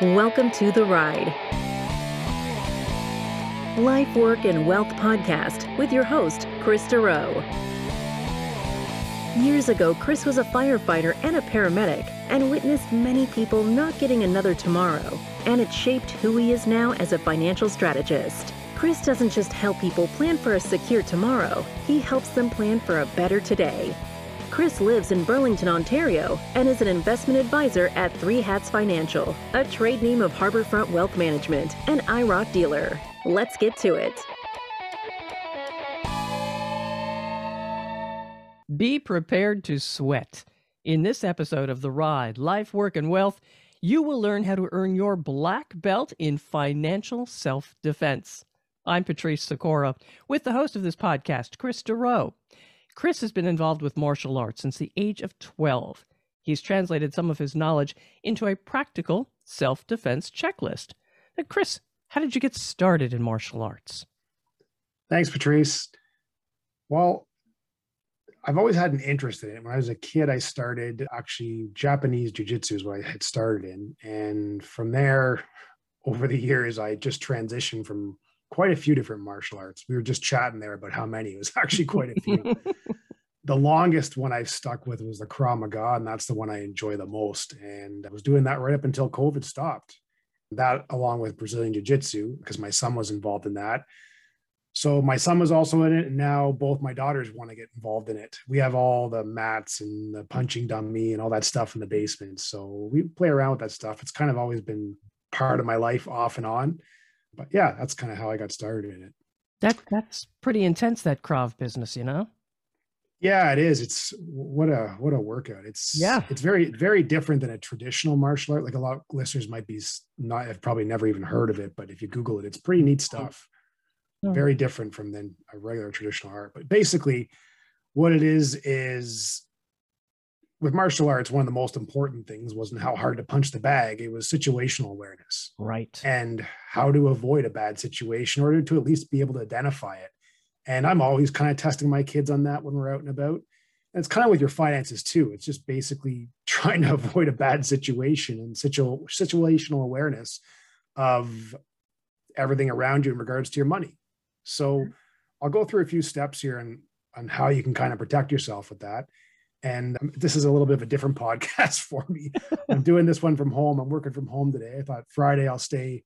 Welcome to The Ride. Life, Work, and Wealth podcast with your host, Kris Dureau. Years ago, Kris was a firefighter and a paramedic and witnessed many people not getting another tomorrow, and it shaped who he is now as a financial strategist. Kris doesn't just help people plan for a secure tomorrow, he helps them plan for a better today. Kris lives in Burlington, Ontario, and is an investment advisor at Three Hats Financial, a trade name of Harbourfront Wealth Management, and IIROC dealer. Let's get to it. Be prepared to sweat. In this episode of The Ride Life, Work, and Wealth, you will learn how to earn your black belt in financial self defense. I'm Patrice Sikora with the host of this podcast, Kris Dureau. Kris has been involved with martial arts since the age of 12. He's translated some of his knowledge into a practical self defense checklist. Now, Kris, how did you get started in martial arts? Thanks, Patrice. Well, I've always had an interest in it. When I was a kid, I started actually Japanese jiu-jitsu is what I had started in. And from there, over the years, I just transitioned from quite a few different martial arts. We were just chatting there about how many. It was actually quite a few. the longest one I've stuck with was the Krav Maga, and that's the one I enjoy the most. And I was doing that right up until COVID stopped. That, along with Brazilian Jiu Jitsu, because my son was involved in that. So my son was also in it, and now both my daughters want to get involved in it. We have all the mats and the punching dummy and all that stuff in the basement. So we play around with that stuff. It's kind of always been part of my life off and on. But yeah, that's kind of how I got started in it. That that's pretty intense that Krav business, you know? Yeah, it is. It's what a what a workout. It's yeah. It's very very different than a traditional martial art. Like a lot of listeners might be not have probably never even heard of it, but if you Google it, it's pretty neat stuff very different from than a regular traditional art. But basically, what it is is with martial arts, one of the most important things wasn't how hard to punch the bag; it was situational awareness, right, and how to avoid a bad situation, or to at least be able to identify it. And I'm always kind of testing my kids on that when we're out and about. And it's kind of with your finances too. It's just basically trying to avoid a bad situation and situ- situational awareness of everything around you in regards to your money. So mm-hmm. I'll go through a few steps here and on how you can kind of protect yourself with that. And um, this is a little bit of a different podcast for me. I'm doing this one from home. I'm working from home today. I thought Friday I'll stay,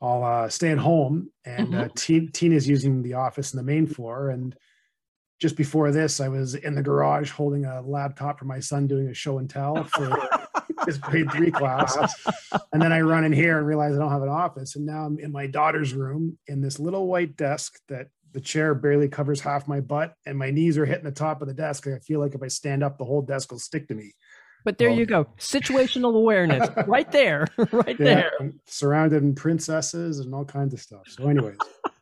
I'll uh, stay at home. And uh, mm-hmm. Tina's using the office in the main floor. And just before this, I was in the garage holding a laptop for my son doing a show and tell for his grade three class. And then I run in here and realize I don't have an office. And now I'm in my daughter's room in this little white desk that the chair barely covers half my butt and my knees are hitting the top of the desk. I feel like if I stand up, the whole desk will stick to me. But there you go. Situational awareness right there, right yeah, there. I'm surrounded in princesses and all kinds of stuff. So, anyways.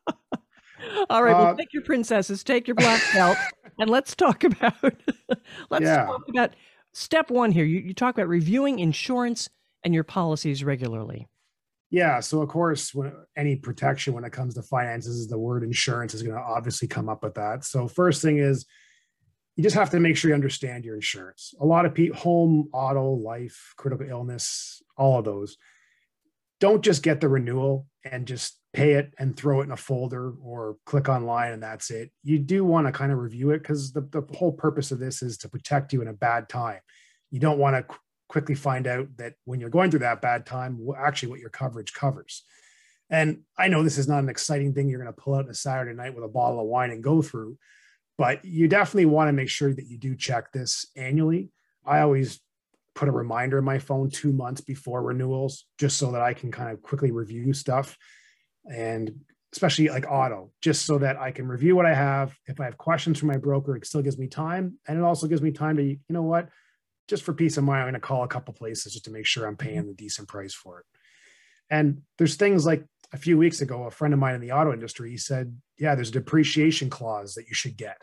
all right. Uh, well, take your princesses, take your black belt, and let's talk about let's yeah. talk about step one here you, you talk about reviewing insurance and your policies regularly yeah so of course when any protection when it comes to finances the word insurance is going to obviously come up with that so first thing is you just have to make sure you understand your insurance a lot of people home auto life critical illness all of those don't just get the renewal and just pay it and throw it in a folder or click online and that's it. You do want to kind of review it because the, the whole purpose of this is to protect you in a bad time. You don't want to quickly find out that when you're going through that bad time, actually what your coverage covers. And I know this is not an exciting thing you're going to pull out on a Saturday night with a bottle of wine and go through, but you definitely want to make sure that you do check this annually. I always put a reminder in my phone two months before renewals just so that I can kind of quickly review stuff and especially like auto, just so that I can review what I have. If I have questions from my broker, it still gives me time. And it also gives me time to, you know what, just for peace of mind, I'm going to call a couple places just to make sure I'm mm-hmm. paying the decent price for it. And there's things like a few weeks ago, a friend of mine in the auto industry, he said, yeah, there's a depreciation clause that you should get.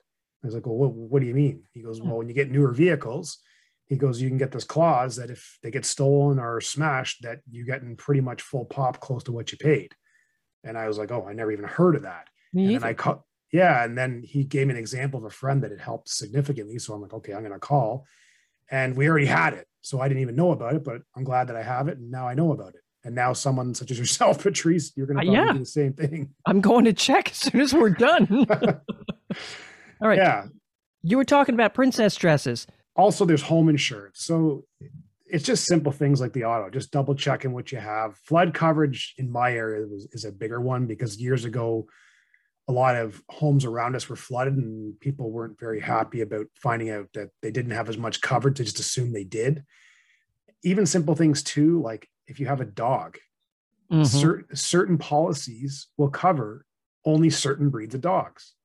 I was like, well, what, what do you mean? He goes, hmm. well, when you get newer vehicles, he goes, you can get this clause that if they get stolen or smashed, that you get in pretty much full pop close to what you paid. And I was like, oh, I never even heard of that. Me and then I call, yeah. And then he gave me an example of a friend that had helped significantly. So I'm like, okay, I'm going to call. And we already had it. So I didn't even know about it, but I'm glad that I have it. And now I know about it. And now someone such as yourself, Patrice, you're going to Uh, yeah. do the same thing. I'm going to check as soon as we're done. All right. Yeah. You were talking about princess dresses. Also, there's home insurance. So it's just simple things like the auto, just double checking what you have. Flood coverage in my area was, is a bigger one because years ago, a lot of homes around us were flooded and people weren't very happy about finding out that they didn't have as much coverage. They just assumed they did. Even simple things too, like if you have a dog, Mhm. certain certain policies will cover only certain breeds of dogs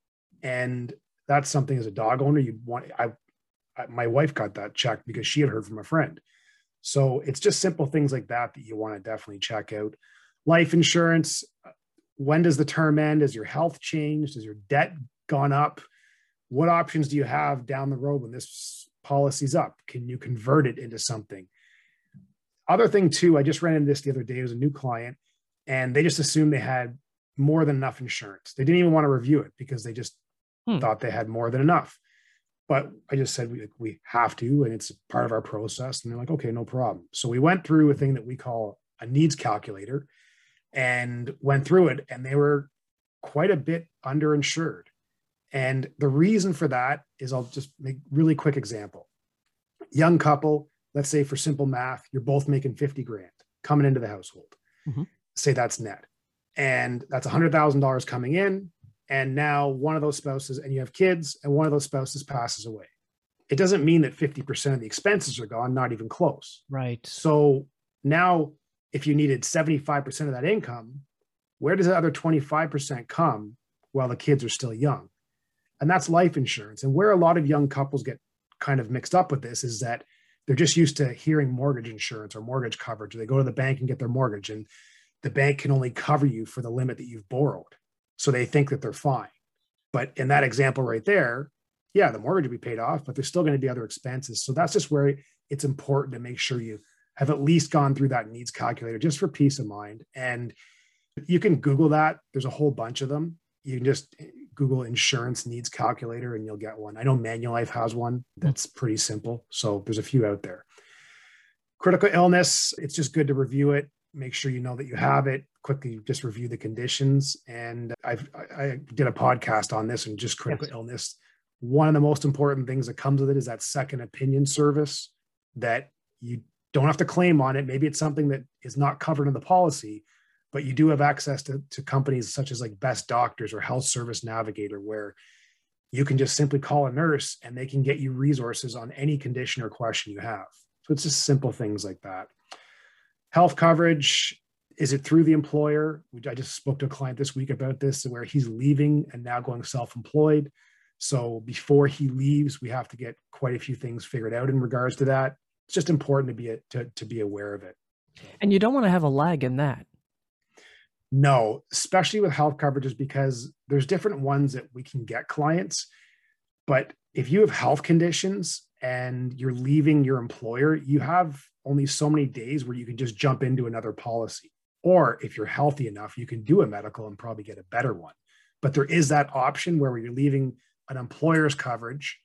and that's something as a dog owner you want I, I my wife got that checked because she had heard from a friend so it's just simple things like that that you want to definitely check out life insurance when does the term end has your health changed has your debt gone up what options do you have down the road when this policy's up can you convert it into something other thing too, I just ran into this the other day. It was a new client, and they just assumed they had more than enough insurance. They didn't even want to review it because they just Hmm. thought they had more than enough. But I just said we we have to, and it's part of our process. And they're like, okay, no problem. So we went through a thing that we call a needs calculator, and went through it, and they were quite a bit underinsured. And the reason for that is I'll just make really quick example. Young couple, let's say for simple math, you're both making 50 grand coming into the household. Mhm. Say that's net. And that's $100,000 coming in. And now one of those spouses, and you have kids, and one of those spouses passes away. It doesn't mean that 50% of the expenses are gone, not even close. Right. So now, if you needed 75% of that income, where does the other 25% come while the kids are still young? And that's life insurance. And where a lot of young couples get kind of mixed up with this is that they're just used to hearing mortgage insurance or mortgage coverage. They go to the bank and get their mortgage, and the bank can only cover you for the limit that you've borrowed. So they think that they're fine. But in that example right there, yeah, the mortgage will be paid off, but there's still going to be other expenses. So that's just where it's important to make sure you have at least gone through that needs calculator just for peace of mind. And you can Google that. There's a whole bunch of them. You can just Google insurance needs calculator and you'll get one. I know Manulife has one that's pretty simple. So there's a few out there. Critical illness, it's just good to review it. Make sure you know that you have it. Quickly just review the conditions. And I've, I I did a podcast on this and just critical Yes. illness. One of the most important things that comes with it is that second opinion service that you don't have to claim on it. Maybe it's something that is not covered in the policy, but you do have access to, to companies such as like Best Doctors or Health Service Navigator, where you can just simply call a nurse and they can get you resources on any condition or question you have. So it's just simple things like that. Health coverage is it through the employer? I just spoke to a client this week about this, where he's leaving and now going self employed. So before he leaves, we have to get quite a few things figured out in regards to that. It's just important to be a, to, to be aware of it. And you don't want to have a lag in that. No, especially with health coverages because there's different ones that we can get clients. But if you have health conditions and you're leaving your employer, you have only so many days where you can just jump into another policy. Or if you're healthy enough, you can do a medical and probably get a better one. But there is that option where you're leaving an employer's coverage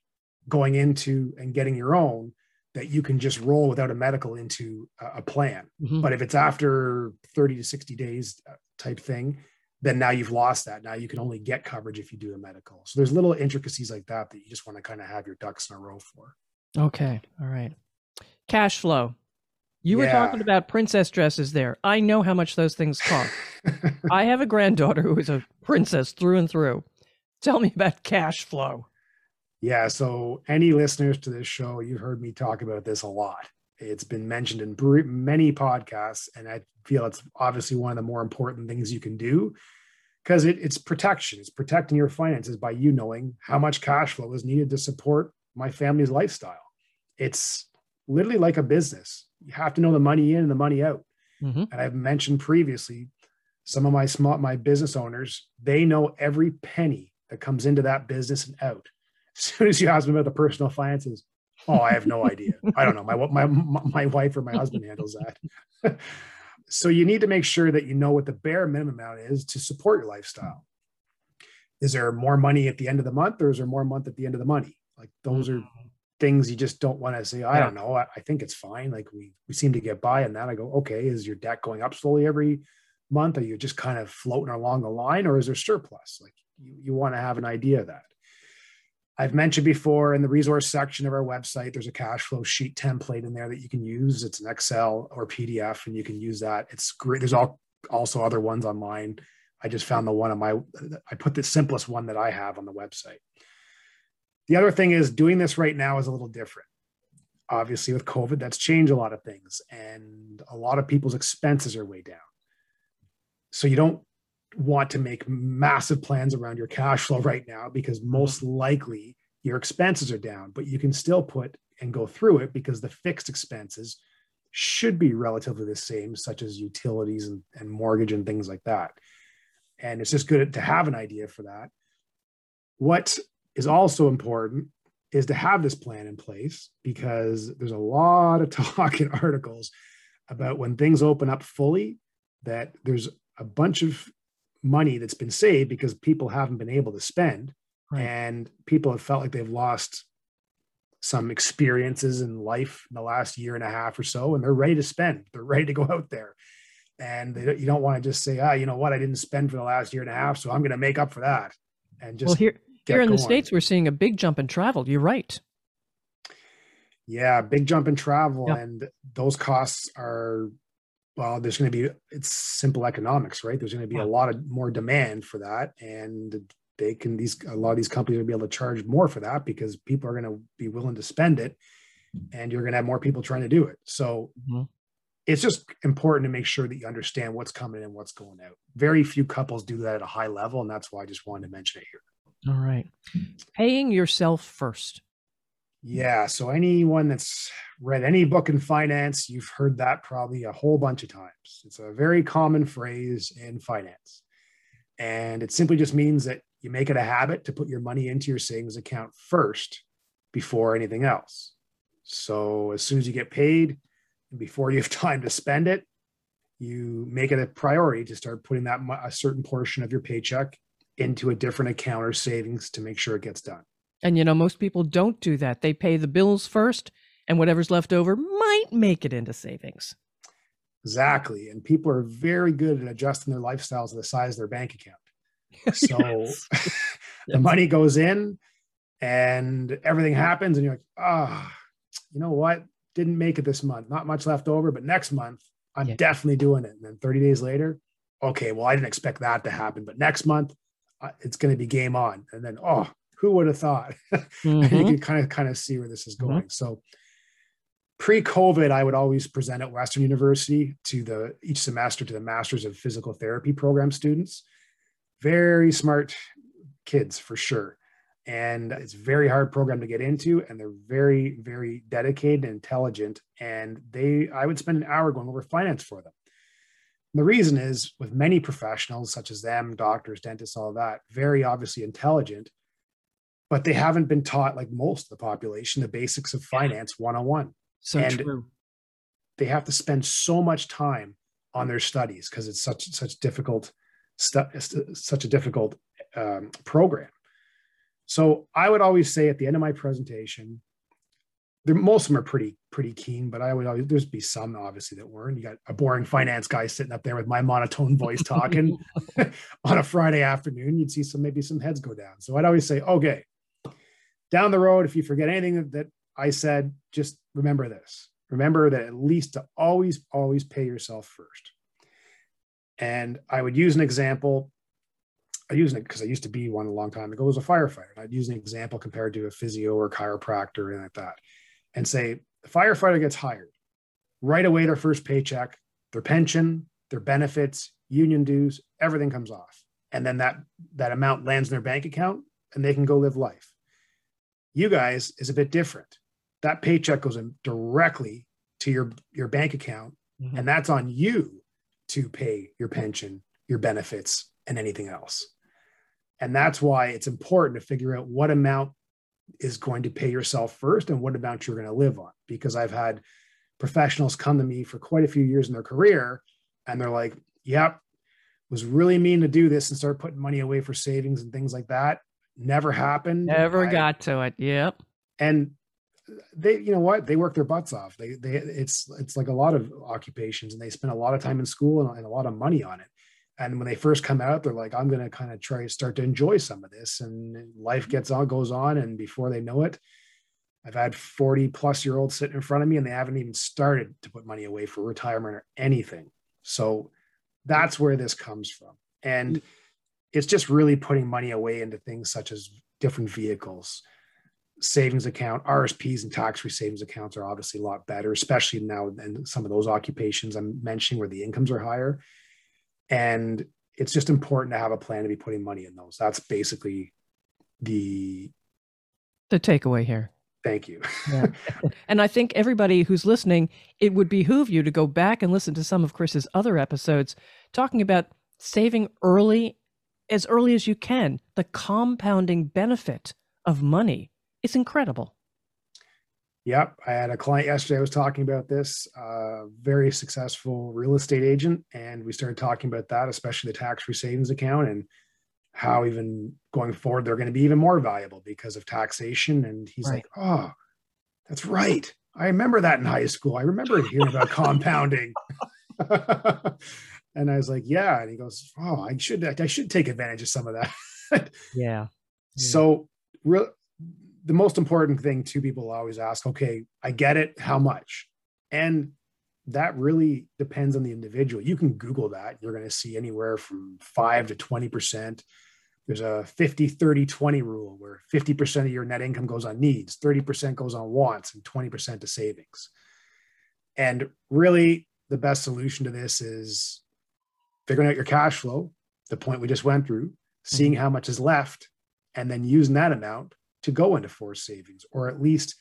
going into and getting your own that you can just roll without a medical into a, plan. Mhm. But if it's after 30 to 60 days uh, type thing, then now you've lost that. Now you can only get coverage if you do a medical. So there's little intricacies like that that you just want to kind of have your ducks in a row for. Okay. All right. Cash flow. You were talking about princess dresses there. I know how much those things cost. I have a granddaughter who is a princess through and through. Tell me about cash flow. Yeah. So, any listeners to this show, you've heard me talk about this a lot. It's been mentioned in many podcasts, and I feel it's obviously one of the more important things you can do because it, it's protection. It's protecting your finances by you knowing how much cash flow is needed to support my family's lifestyle. It's literally like a business. You have to know the money in and the money out. Mhm. And I've mentioned previously, some of my small my business owners, they know every penny that comes into that business and out. As soon as you ask them about the personal finances, oh, I have no idea. I don't know. My my my wife or my husband handles that. so you need to make sure that you know what the bare minimum amount is to support your lifestyle. Is there more money at the end of the month, or is there more month at the end of the money? Like those are mm-hmm. things you just don't want to say, I don't know, I, I, think it's fine. Like we we seem to get by on that. I go, okay, is your debt going up slowly every month? Are you just kind of floating along the line or is there surplus? Like you, you want to have an idea of that. I've mentioned before in the resource section of our website, there's a cash flow sheet template in there that you can use. It's an Excel or PDF, and you can use that. It's great. There's all also other ones online. I just found the one on my, I put the simplest one that I have on the website. The other thing is doing this right now is a little different. Obviously, with COVID, that's changed a lot of things, and a lot of people's expenses are way down. So you don't want to make massive plans around your cash flow right now because mm-hmm. most likely your expenses are down, but you can still put and go through it because the fixed expenses should be relatively the same, such as utilities and, and mortgage and things like that. And it's just good to have an idea for that. What is also important is to have this plan in place because there's a lot of talk in articles about when things open up fully that there's a bunch of money that's been saved because people haven't been able to spend. Right. and people have felt like they've lost some experiences in life in the last year and a half or so and they're ready to spend. They're ready to go out there. And they, you don't want to just say ah you know what? I didn't spend for the last year and a half so i'm going to make up for that. And just well here here in going. the states we're seeing a big jump in travel. You're right. Yeah big jump in travel and those costs are well there's going to be it's simple economics right? There's going to be yeah. a lot of more demand for that and they can these a lot of these companies will be able to charge more for that because people are going to be willing to spend it and you're going to have more people trying to do it. So mm-hmm. it's just important to make sure that you understand what's coming and what's going out. Very few couples do that at a high level and that's why i just wanted to mention it here. All right. Paying yourself first yeah. So anyone that's read any book in finance, you've heard that probably a whole bunch of times. It's a very common phrase in finance. And it simply just means that you make it a habit to put your money into your savings account first before anything else. So as soon as you get paid and before you have time to spend it, you make it a priority to start putting that a certain portion of your paycheck into a different account or savings to make sure it gets done. And you know, most people don't do that. They pay the bills first, and whatever's left over might make it into savings. Exactly. And people are very good at adjusting their lifestyles to the size of their bank account. So the money goes in and everything happens, and you're like, ah, oh, you know what? Didn't make it this month. Not much left over, but next month, I'm yeah. definitely doing it. And then 30 days later, okay, well, I didn't expect that to happen, but next month, uh, it's going to be game on. And then, oh, who would have thought? Mm-hmm. you can kind of kind of see where this is mm-hmm. going. Mm-hmm. So pre-COVID, I would always present at Western University to the each semester to the Masters of Physical Therapy program students. Very smart kids for sure. And it's a very hard program to get into, and they're very, very dedicated and intelligent. And they, I would spend an hour going over finance for them. The reason is with many professionals, such as them, doctors, dentists, all that, very obviously intelligent, but they haven't been taught like most of the population the basics of finance one on one. So and true. They have to spend so much time on their studies because it's such such difficult stuff, such a difficult um, program. So I would always say at the end of my presentation, there most of them are pretty pretty keen, but I would always there's be some obviously that weren't. You got a boring finance guy sitting up there with my monotone voice talking on a Friday afternoon. You'd see some maybe some heads go down. So I'd always say, okay, down the road, if you forget anything that I said, just remember this. Remember that at least to always, always pay yourself first. And I would use an example. I use it because I used to be one a long time ago as a firefighter. I'd use an example compared to a physio or chiropractor or anything like that, and say the firefighter gets hired right away. Their first paycheck, their pension, their benefits, union dues, everything comes off, and then that that amount lands in their bank account, and they can go live life. You guys is a bit different. That paycheck goes in directly to your your bank account, mm-hmm. and that's on you to pay your pension, your benefits, and anything else. And that's why it's important to figure out what amount is going to pay yourself first and what amount you're going to live on. Because I've had professionals come to me for quite a few years in their career and they're like, yep, was really mean to do this and start putting money away for savings and things like that never happened. Never I, got to it. Yep. And they you know what they work their butts off they they it's it's like a lot of occupations and they spend a lot of time in school and, and a lot of money on it and when they first come out they're like i'm going to kind of try to start to enjoy some of this and life gets on goes on and before they know it i've had 40 plus year olds sitting in front of me and they haven't even started to put money away for retirement or anything so that's where this comes from and mm. It's just really putting money away into things such as different vehicles. Savings account RRSPs and tax-free savings accounts are obviously a lot better especially now in some of those occupations i'm mentioning where the incomes are higher. And it's just important to have a plan to be putting money in those. That's basically the the takeaway here. Thank you. Yeah. and i think everybody who's listening it would behoove you to go back and listen to some of kris's other episodes talking about saving early as early as you can the compounding benefit of money is incredible. Yep. I had a client yesterday. I was talking about this, uh, very successful real estate agent. And we started talking about that, especially the tax free savings account and how even going forward, they're going to be even more valuable because of taxation. And he's right. like, oh, that's right. I remember that in high school. I remember hearing about compounding. and I was like, yeah. And he goes, oh, I should, I should take advantage of some of that. yeah. yeah. So real, the most important thing too people always ask okay i get it how much and that really depends on the individual you can google that you're going to see anywhere from 5 to 20% there's a 50 30 20 rule where 50% of your net income goes on needs 30% goes on wants and 20% to savings and really the best solution to this is figuring out your cash flow the point we just went through seeing mm-hmm. how much is left and then using that amount to go into forced savings or at least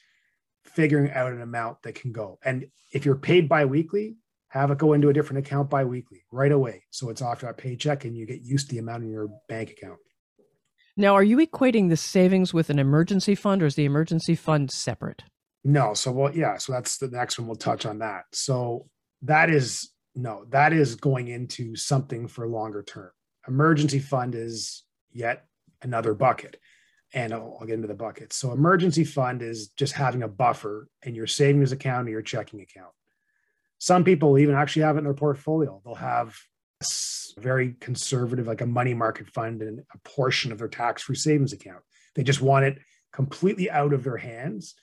figuring out an amount that can go. And if you're paid biweekly, have it go into a different account biweekly right away. So it's off that paycheck and you get used to the amount in your bank account. Now, are you equating the savings with an emergency fund or is the emergency fund separate? No. So, well, yeah. So that's the next one. We'll touch on that. So that is no, that is going into something for longer term. Emergency fund is yet another bucket and I'll, I'll, get into the buckets. So emergency fund is just having a buffer in your savings account or your checking account. Some people even actually have it in their portfolio. They'll have a very conservative, like a money market fund and a portion of their tax-free savings account. They just want it completely out of their hands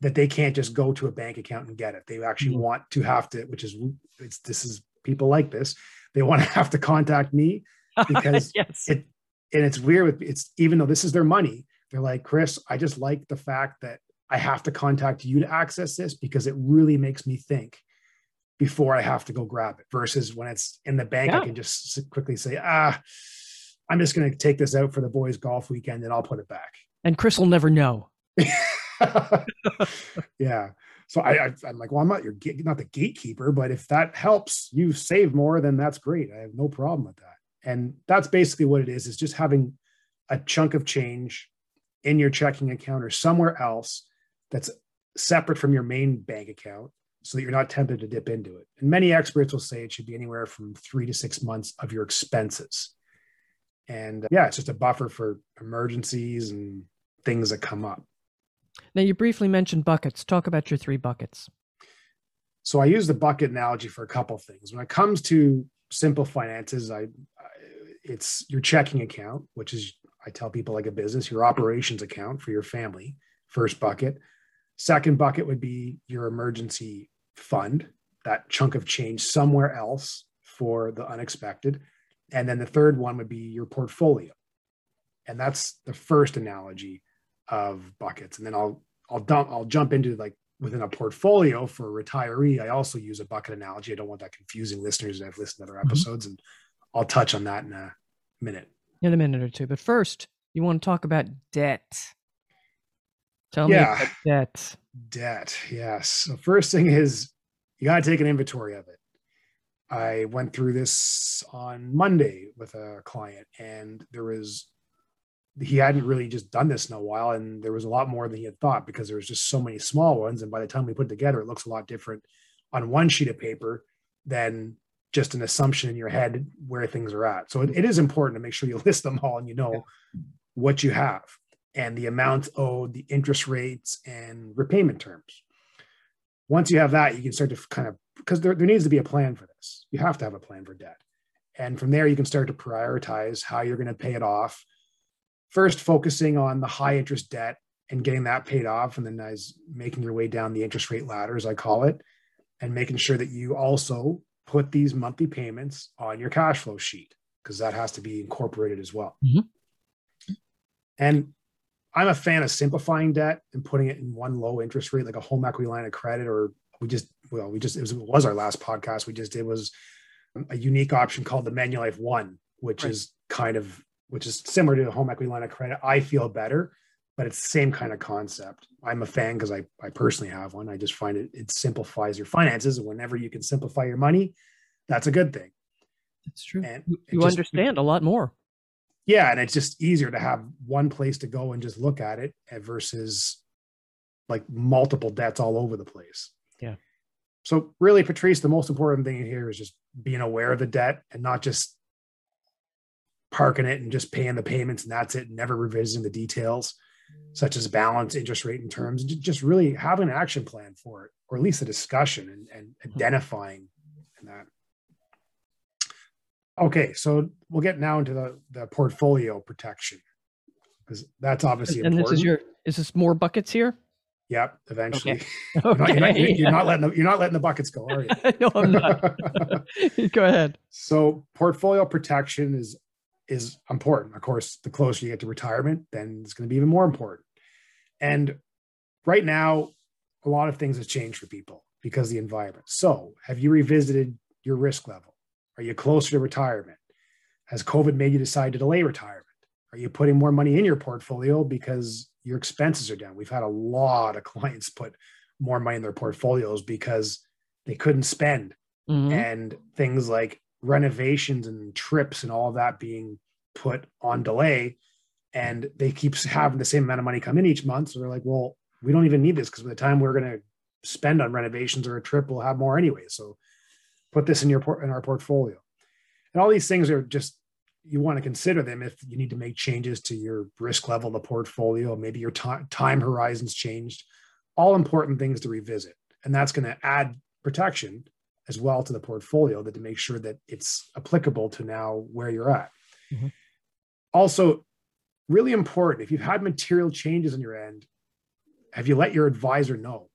that they can't just go to a bank account and get it. They actually mm-hmm. want to have to, which is it's this is people like this. They want to have to contact me because yes. it and it's weird with it's even though this is their money they're like kris i just like the fact that i have to contact you to access this because it really makes me think before i have to go grab it versus when it's in the bank yeah. i can just quickly say ah i'm just going to take this out for the boys golf weekend and i'll put it back and kris will never know yeah so I, I am like well i'm not your not the gatekeeper but if that helps you save more then that's great i have no problem with that and that's basically what it is, is just having a chunk of change in your checking account or somewhere else that's separate from your main bank account so that you're not tempted to dip into it. And many experts will say it should be anywhere from three to six months of your expenses. And uh, yeah, it's just a buffer for emergencies and things that come up. Now, you briefly mentioned buckets. Talk about your three buckets. So I use the bucket analogy for a couple things. When it comes to simple finances, I it's your checking account, which is I tell people like a business, your operations account for your family, first bucket. Second bucket would be your emergency fund, that chunk of change somewhere else for the unexpected. And then the third one would be your portfolio. And that's the first analogy of buckets. And then I'll I'll dump I'll jump into like within a portfolio for a retiree. I also use a bucket analogy. I don't want that confusing listeners that have listened to other mm-hmm. episodes. Mm-hmm. And I'll touch on that in a minute. In a minute or two. But first, you want to talk about debt. Tell yeah. me about debt. Debt, yes. So first thing is you got to take an inventory of it. I went through this on Monday with a client, and there was he hadn't really just done this in a while, and there was a lot more than he had thought because there was just so many small ones. And by the time we put it together, it looks a lot different on one sheet of paper than just an assumption in your head where things are at. So it, it is important to make sure you list them all and you know what you have. and the amounts owed, the interest rates, and repayment terms. Once you have that, you can start to kind of, because there, there needs to be a plan for this. You have to have a plan for debt. And from there, you can start to prioritize how you're going to pay it off. First, focusing on the high interest debt and getting that paid off, and then as making your way down the interest rate ladder, as I call it, and making sure that you also put these monthly payments on your cash flow sheet because that has to be incorporated as well. Mm-hmm. And I'm a fan of simplifying debt and putting it in one low interest rate, like a home equity line of credit, or we just, well, we just, it was, it was our last podcast we just did was a unique option called the Manulife One, which right. is kind of, which is similar to a home equity line of credit. I feel better, but it's the same kind of concept. I'm a fan because I, I personally have one. I just find it, it simplifies your finances. And whenever you can simplify your money, that's a good thing. It's true. And you just, understand a lot more. Yeah. And it's just easier to have one place to go and just look at it versus like multiple debts all over the place. Yeah. So really, Patrice, the most important thing here is just being aware of the debt and not just parking it and just paying the payments and that's it, never revisiting the details such as balance, interest rate, and terms. Just really having an action plan for it, or at least a discussion and, and mm-hmm. identifying that. Okay, so we'll get now into the, the portfolio protection because that's obviously and important. this is your is this more buckets here? Yep, eventually. Okay. You're, not, you're, not, you're, you're not, letting the, you're not letting the buckets go, are you? no, I'm not. go ahead. So portfolio protection is is important. Of course, the closer you get to retirement, then it's going to be even more important. And right now, a lot of things have changed for people because of the environment. So, have you revisited your risk level? Are you closer to retirement? Has COVID made you decide to delay retirement? Are you putting more money in your portfolio because your expenses are down? We've had a lot of clients put more money in their portfolios because they couldn't spend. Mm-hmm. And things like renovations and trips and all that being put on delay. And they keep having the same amount of money come in each month. So they're like, well, we don't even need this because by the time we're going to spend on renovations or a trip, we'll have more anyway. So put this in your in our portfolio. And all these things are just you want to consider them if you need to make changes to your risk level, the portfolio, maybe your time horizons changed. All important things to revisit, and that's going to add protection as well to the portfolio that to make sure that it's applicable to now where you're at. Mm-hmm. Also, really important if you've had material changes on your end, have you let your advisor know?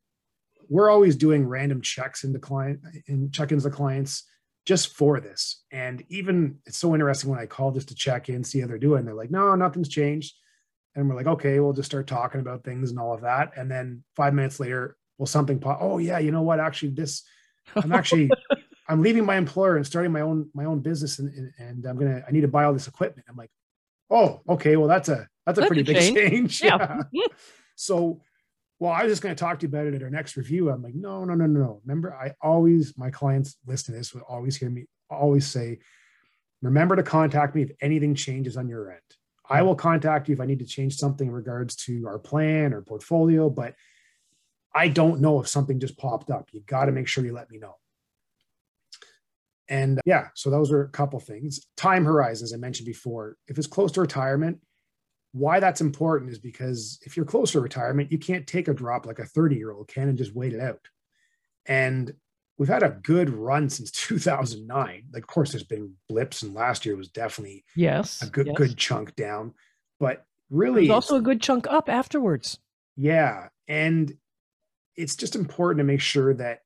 we're always doing random checks into client in check-ins to clients just for this. And even it's so interesting when I call just to check in, see how they're doing. They're like, no, nothing's changed. And we're like, okay, we'll just start talking about things and all of that. And then five minutes later, well, something pop. Oh yeah, you know what? Actually, this I'm actually I'm leaving my employer and starting my own my own business, and, and, and I'm gonna I need to buy all this equipment. I'm like, oh, okay, well that's a that's a that's pretty a big change. Yeah. yeah. so well, I was just going to talk to you about it at our next review. I'm like, no, no, no, no. Remember, I always, my clients listen to this will always hear me always say, remember to contact me if anything changes on your end. I hmm. will contact you if I need to change something in regards to our plan or portfolio, but I don't know if something just popped up. You got to make sure you let me know. And uh, yeah, so those are a couple things. Time horizon, as I mentioned before, if it's close to retirement, why that's important is because if you're close to retirement, you can't take a drop like a 30 year old can and just wait it out. And we've had a good run since 2009. Like, of course, there's been blips, and last year was definitely yes a good yes. good chunk down. But really, there's also a good chunk up afterwards. Yeah, and it's just important to make sure that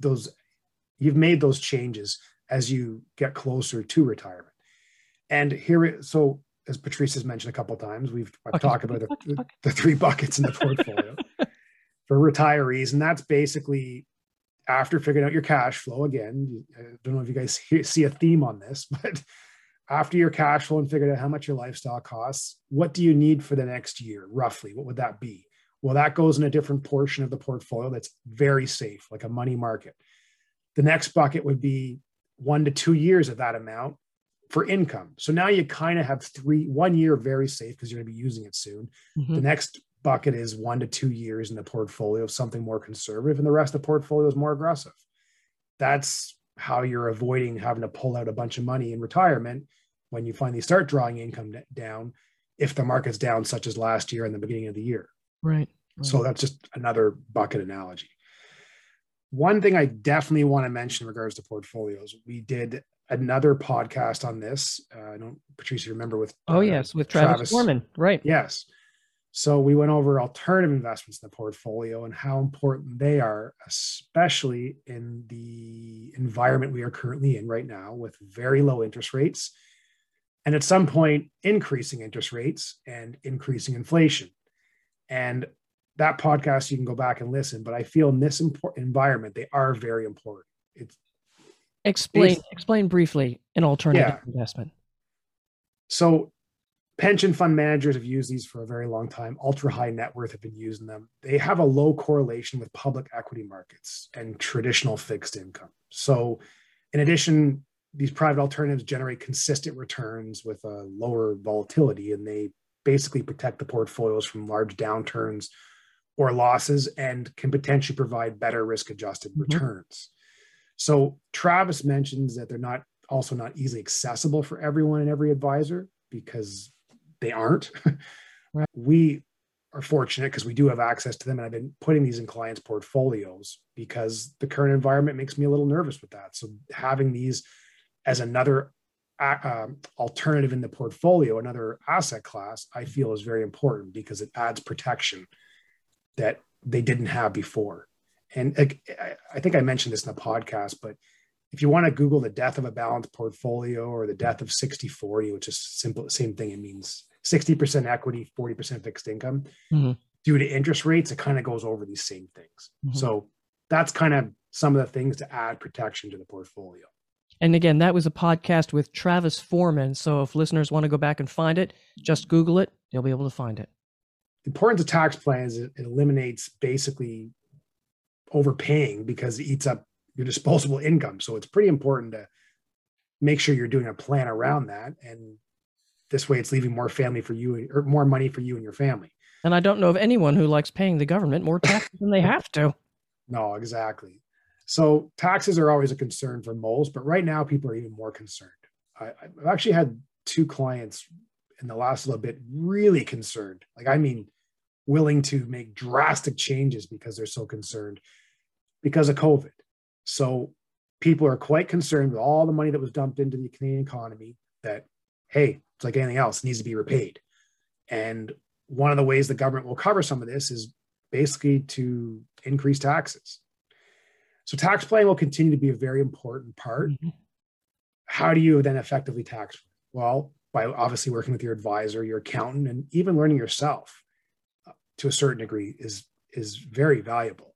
those you've made those changes as you get closer to retirement. And here, so as Patrice has mentioned a couple times, we've I've talked about the, the, the, three buckets in the portfolio for retirees, and that's basically after figuring out your cash flow. Again, I don't know if you guys see a theme on this, but after your cash flow and figured out how much your lifestyle costs, what do you need for the next year, roughly? What would that be? Well, that goes in a different portion of the portfolio that's very safe, like a money market. The next bucket would be one to two years of that amount for income. So now you kind of have three, one year very safe because you're going to be using it soon. Mm-hmm. The next bucket is one to two years in the portfolio of something more conservative, and the rest of the portfolio is more aggressive. That's how you're avoiding having to pull out a bunch of money in retirement when you finally start drawing income down. if the market's down, such as last year and the beginning of the year. Right. right. So that's just another bucket analogy. One thing I definitely want to mention in regards to portfolios, we did another podcast on this. Uh, I don't, Patrice, remember with oh uh, yes, with Travis, Travis Foreman, right? Yes. So we went over alternative investments in the portfolio and how important they are, especially in the environment we are currently in right now with very low interest rates. And at some point, increasing interest rates and increasing inflation. And that podcast, you can go back and listen. But I feel in this important environment, they are very important. It's explain explain briefly an alternative yeah. investment. So pension fund managers have used these for a very long time. Ultra high net worth have been using them. They have a low correlation with public equity markets and traditional fixed income. So, in addition, these private alternatives generate consistent returns with a lower volatility, and they basically protect the portfolios from large downturns or losses and can potentially provide better risk adjusted mm-hmm. returns. So, Travis mentions that they're not also not easily accessible for everyone and every advisor because they aren't. right. We are fortunate because we do have access to them. And I've been putting these in clients' portfolios because the current environment makes me a little nervous with that. So having these as another uh, alternative in the portfolio, another asset class, I feel is very important because it adds protection that they didn't have before. And I think I mentioned this in the podcast, but if you want to Google the death of a balanced portfolio or the death of 60 40, which is simple, same thing, it means 60% equity, 40% fixed income. Mm-hmm. Due to interest rates, it kind of goes over these same things. Mm-hmm. So that's kind of some of the things to add protection to the portfolio. And again, that was a podcast with Travis Foreman. So if listeners want to go back and find it, just Google it, you'll be able to find it. The importance of tax plans it eliminates basically overpaying because it eats up your disposable income. So it's pretty important to make sure you're doing a plan around that and this way, it's leaving more family for you or more money for you and your family. And I don't know of anyone who likes paying the government more taxes than they have to. No, exactly. So taxes are always a concern for moles, but right now people are even more concerned. I, have actually had two clients in the last little bit really concerned. Like, I mean, willing to make drastic changes because they're so concerned because of COVID. So people are quite concerned with all the money that was dumped into the Canadian economy that, hey, it's like anything else, needs to be repaid. And one of the ways the government will cover some of this is basically to increase taxes. So tax planning will continue to be a very important part. Mm-hmm. How do you then effectively tax? Well, by obviously working with your advisor, your accountant, and even learning yourself uh, to a certain degree is is very valuable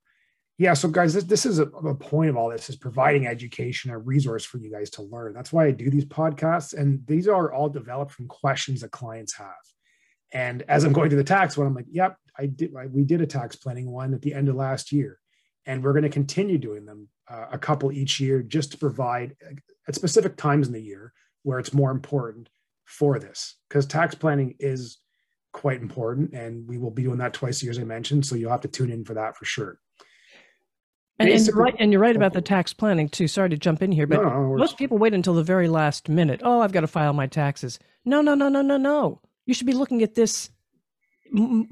yeah so guys this, this is a, a, point of all this is providing education a resource for you guys to learn that's why i do these podcasts and these are all developed from questions that clients have and as i'm going through the tax one i'm like yep i did I, we did a tax planning one at the end of last year and we're going to continue doing them uh, a couple each year just to provide uh, at specific times in the year where it's more important for this because tax planning is quite important and we will be doing that twice a year as i mentioned so you'll have to tune in for that for sure and, and, you're right, and you're right about the tax planning too. Sorry to jump in here, but no, no, most people wait until the very last minute. Oh, I've got to file my taxes. No, no, no, no, no, no. You should be looking at this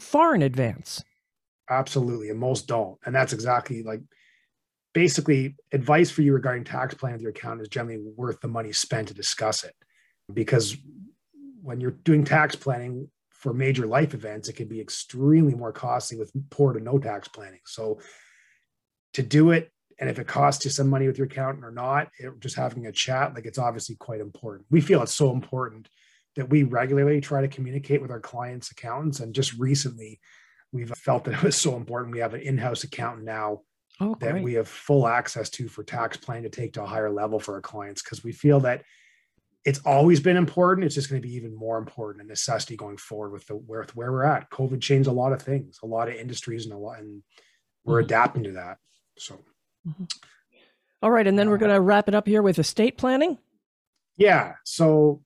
far in advance. Absolutely, and most don't. And that's exactly like basically advice for you regarding tax planning with your account is generally worth the money spent to discuss it, because when you're doing tax planning for major life events, it can be extremely more costly with poor to no tax planning. So to do it and if it costs you some money with your accountant or not it, just having a chat like it's obviously quite important we feel it's so important that we regularly try to communicate with our clients accountants and just recently we've felt that it was so important we have an in-house accountant now oh, that we have full access to for tax planning to take to a higher level for our clients because we feel that it's always been important it's just going to be even more important a necessity going forward with the where, where we're at covid changed a lot of things a lot of industries and a lot and we're mm-hmm. adapting to that so, mm-hmm. All right. And then uh, we're going to wrap it up here with estate planning. Yeah. So,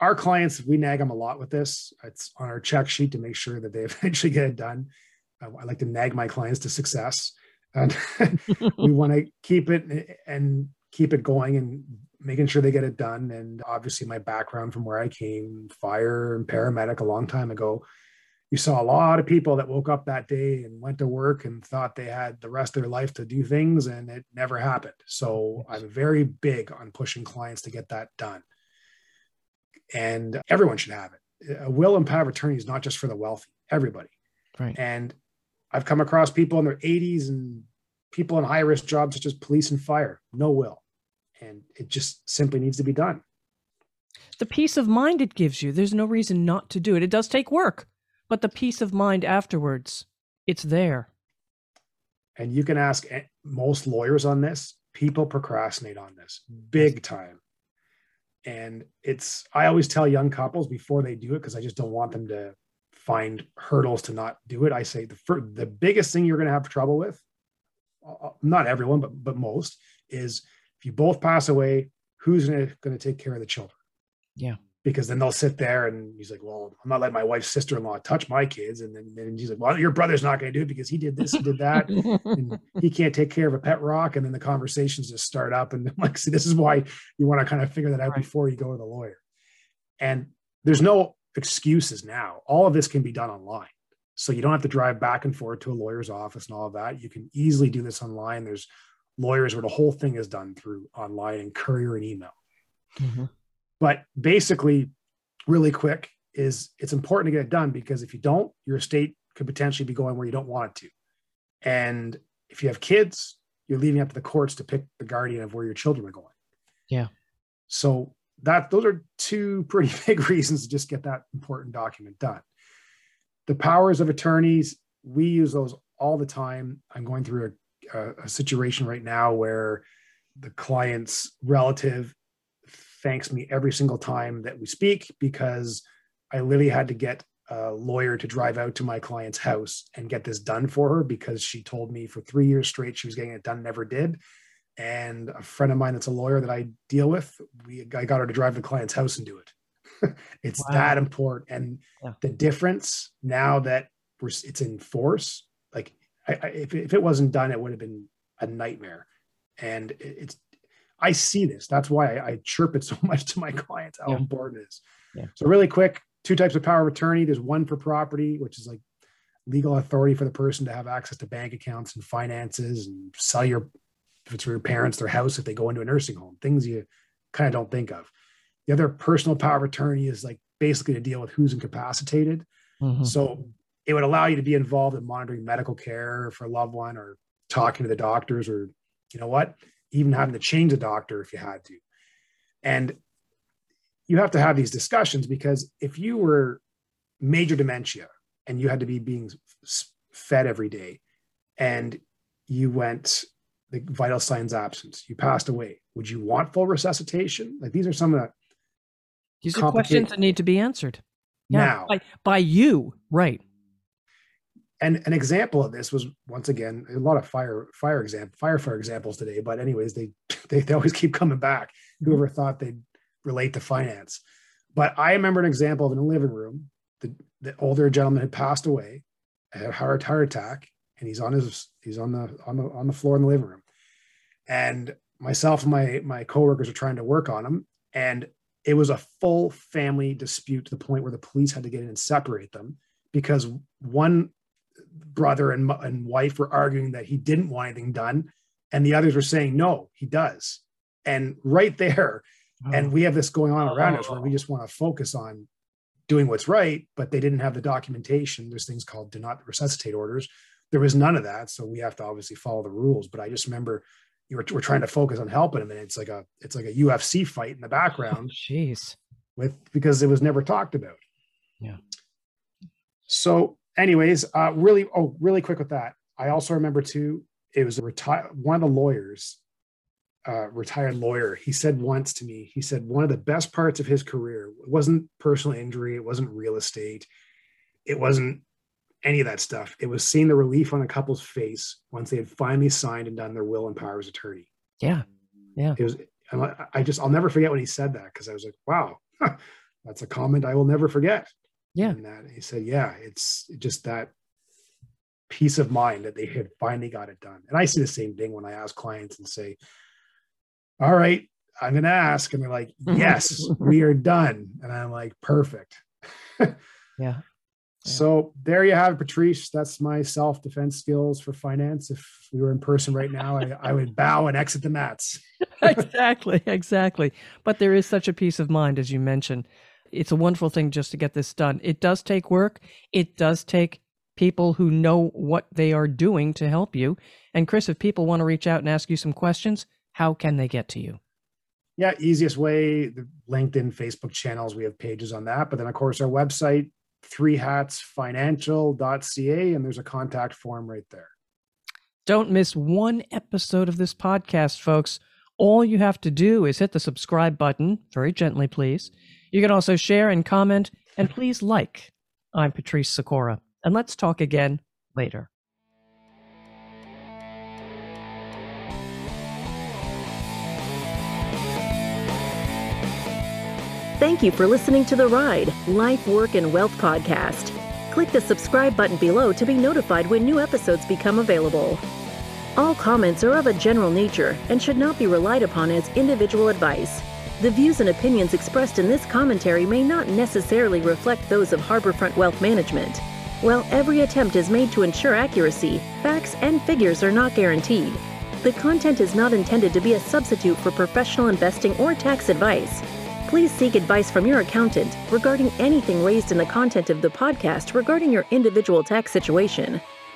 our clients, we nag them a lot with this. It's on our check sheet to make sure that they eventually get it done. Um, I like to nag my clients to success. And we want to keep it and keep it going and making sure they get it done. And obviously, my background from where I came, fire and paramedic a long time ago, you saw a lot of people that woke up that day and went to work and thought they had the rest of their life to do things, and it never happened. So I'm very big on pushing clients to get that done. And everyone should have it. A will and power of attorney is not just for the wealthy, everybody. Right. And I've come across people in their 80s and people in high risk jobs such as police and fire, no will. And it just simply needs to be done. The peace of mind it gives you, there's no reason not to do it. It does take work, but the peace of mind afterwards, it's there. And you can ask most lawyers on this, people procrastinate on this mm, big time. And it's, I always tell young couples before they do it, because I just don't want them to find hurdles to not do it. I say the, the biggest thing you're going to have trouble with uh, not everyone, but but most, is if you both pass away, who's going to take care of the children? Yeah. Because then they'll sit there and he's like, well, I'm not letting my wife's sister-in-law touch my kids. And then, he's like, well, your brother's not going to do it because he did this, he did that. and he can't take care of a pet rock. And then the conversations just start up. And I'm like, see, this is why you want to kind of figure that out right. before you go to the lawyer. And there's no excuses now. All of this can be done online. So you don't have to drive back and forth to a lawyer's office and all of that. You can easily do this online. There's lawyers where the whole thing is done through online and courier and email. Mm-hmm. But basically, really quick is it's important to get it done because if you don't, your estate could potentially be going where you don't want it to. And if you have kids, you're leaving up to the courts to pick the guardian of where your children are going. Yeah. So that those are two pretty big reasons to just get that important document done the powers of attorneys we use those all the time i'm going through a, a, a situation right now where the client's relative thanks me every single time that we speak because i literally had to get a lawyer to drive out to my client's house and get this done for her because she told me for three years straight she was getting it done never did and a friend of mine that's a lawyer that i deal with we i got her to drive to the client's house and do it it's wow. that important. And yeah. the difference now that we're, it's in force, like I, I, if, if it wasn't done, it would have been a nightmare. And it, it's, I see this. That's why I, I, chirp it so much to my clients how yeah. important it is. Yeah. So really quick, two types of power of attorney. There's one for property, which is like legal authority for the person to have access to bank accounts and finances and sell your if it's for your parents their house if they go into a nursing home things you kind of don't think of the other personal power of attorney is like basically to deal with who's incapacitated. Mm-hmm. So it would allow you to be involved in monitoring medical care for a loved one or talking to the doctors or, you know what, even having to change a doctor if you had to. And you have to have these discussions because if you were major dementia and you had to be being fed every day and you went the vital signs absence, you passed away, would you want full resuscitation? Like these are some of the these are questions that need to be answered. Yeah, now, by, by you, right? And an example of this was once again a lot of fire fire example fire examples today. But anyways, they, they they always keep coming back. Mm-hmm. Whoever thought they'd relate to finance, but I remember an example of in a living room. The, the older gentleman had passed away, had a heart heart attack, and he's on his he's on the on the on the floor in the living room, and myself and my my coworkers are trying to work on him, and it was a full family dispute to the point where the police had to get in and separate them because one brother and, and wife were arguing that he didn't want anything done and the others were saying no he does. And right there oh. and we have this going on around oh. us where we just want to focus on doing what's right but they didn't have the documentation. There's things called do not resuscitate orders. There was none of that so we have to obviously follow the rules but i just remember you were, we're trying to focus on helping him and it's like a it's like a ufc fight in the background jeez. with because it was never talked about. Yeah. So anyways uh really oh really quick with that i also remember too it was a retire one of the lawyers uh, retired lawyer he said once to me he said one of the best parts of his career wasn't personal injury it wasn't real estate it wasn't any of that stuff. It was seeing the relief on a couple's face once they had finally signed and done their will and power as attorney. Yeah. Yeah. It was, I just, I'll never forget when he said that because I was like, wow, that's a comment I will never forget. Yeah. And that he said, yeah, it's just that peace of mind that they had finally got it done. And I see the same thing when I ask clients and say, all right, I'm going to ask. And they're like, yes, we are done. And I'm like, perfect. yeah. So there you have it, Patrice. That's my self defense skills for finance. If we were in person right now, I, I would bow and exit the mats. exactly, exactly. But there is such a peace of mind, as you mentioned. It's a wonderful thing just to get this done. It does take work. It does take people who know what they are doing to help you. And Kris, if people want to reach out and ask you some questions, how can they get to you? Yeah, easiest way, the LinkedIn, Facebook channels, we have pages on that. But then, of course, our website, threehatsfinancial.ca, and there's a contact form right there. Don't miss one episode of this podcast, folks. All you have to do is hit the subscribe button, very gently, please. You can also share and comment, and please like. I'm Patrice Sikora, and let's talk again later. Thank you for listening to The Ride Life, Work, and Wealth podcast. Click the subscribe button below to be notified when new episodes become available. All comments are of a general nature and should not be relied upon as individual advice. The views and opinions expressed in this commentary may not necessarily reflect those of Harbourfront Wealth Management. While every attempt is made to ensure accuracy, facts and figures are not guaranteed. The content is not intended to be a substitute for professional investing or tax advice. Please seek advice from your accountant regarding anything raised in the content of the podcast regarding your individual tax situation.